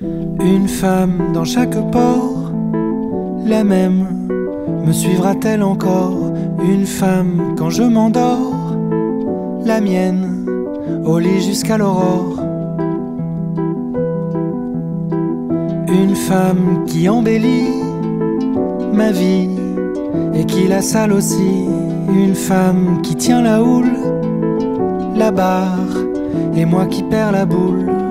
Une femme dans chaque port, la même, me suivra-t-elle encore Une femme quand je m'endors, la mienne, au lit jusqu'à l'aurore. Une femme qui embellit ma vie et qui la sale aussi. Une femme qui tient la houle, la barre, et moi qui perds la boule.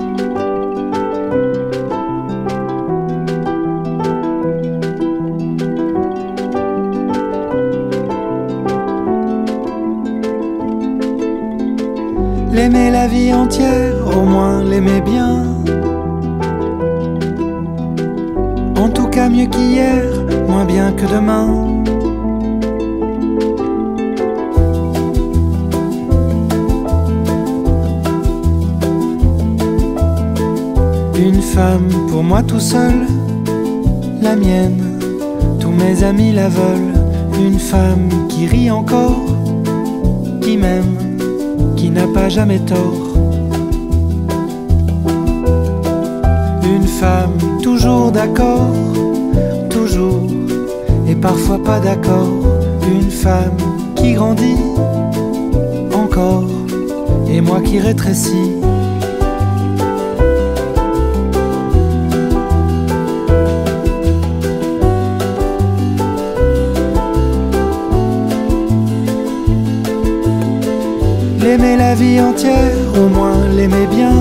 L'aimer la vie entière, au moins l'aimer bien. En tout cas mieux qu'hier, moins bien que demain. Une femme pour moi tout seul, la mienne, tous mes amis la veulent. Une femme qui rit encore, qui m'aime, qui n'a pas jamais tort. Une femme toujours d'accord, toujours, et parfois pas d'accord. Une femme qui grandit encore, et moi qui rétrécis. L'aimer la vie entière, au moins l'aimer bien.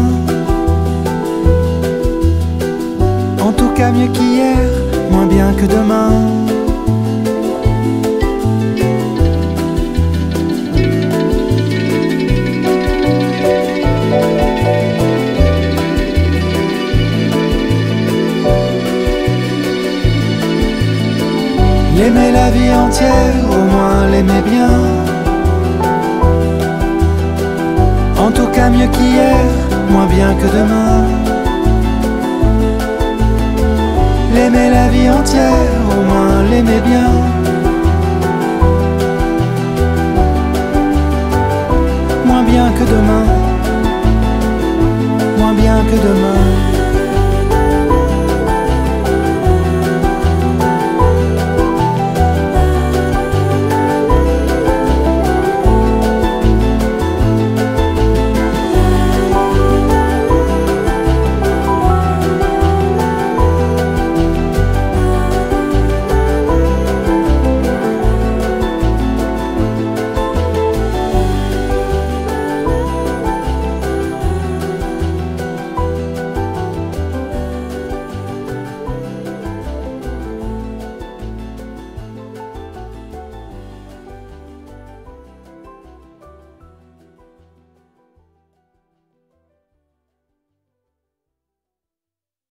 En tout cas mieux qu'hier, moins bien que demain. L'aimer la vie entière, au moins l'aimer bien. Mieux qu'hier, moins bien que demain. L'aimer la vie entière, au moins l'aimer bien. Moins bien que demain, moins bien que demain.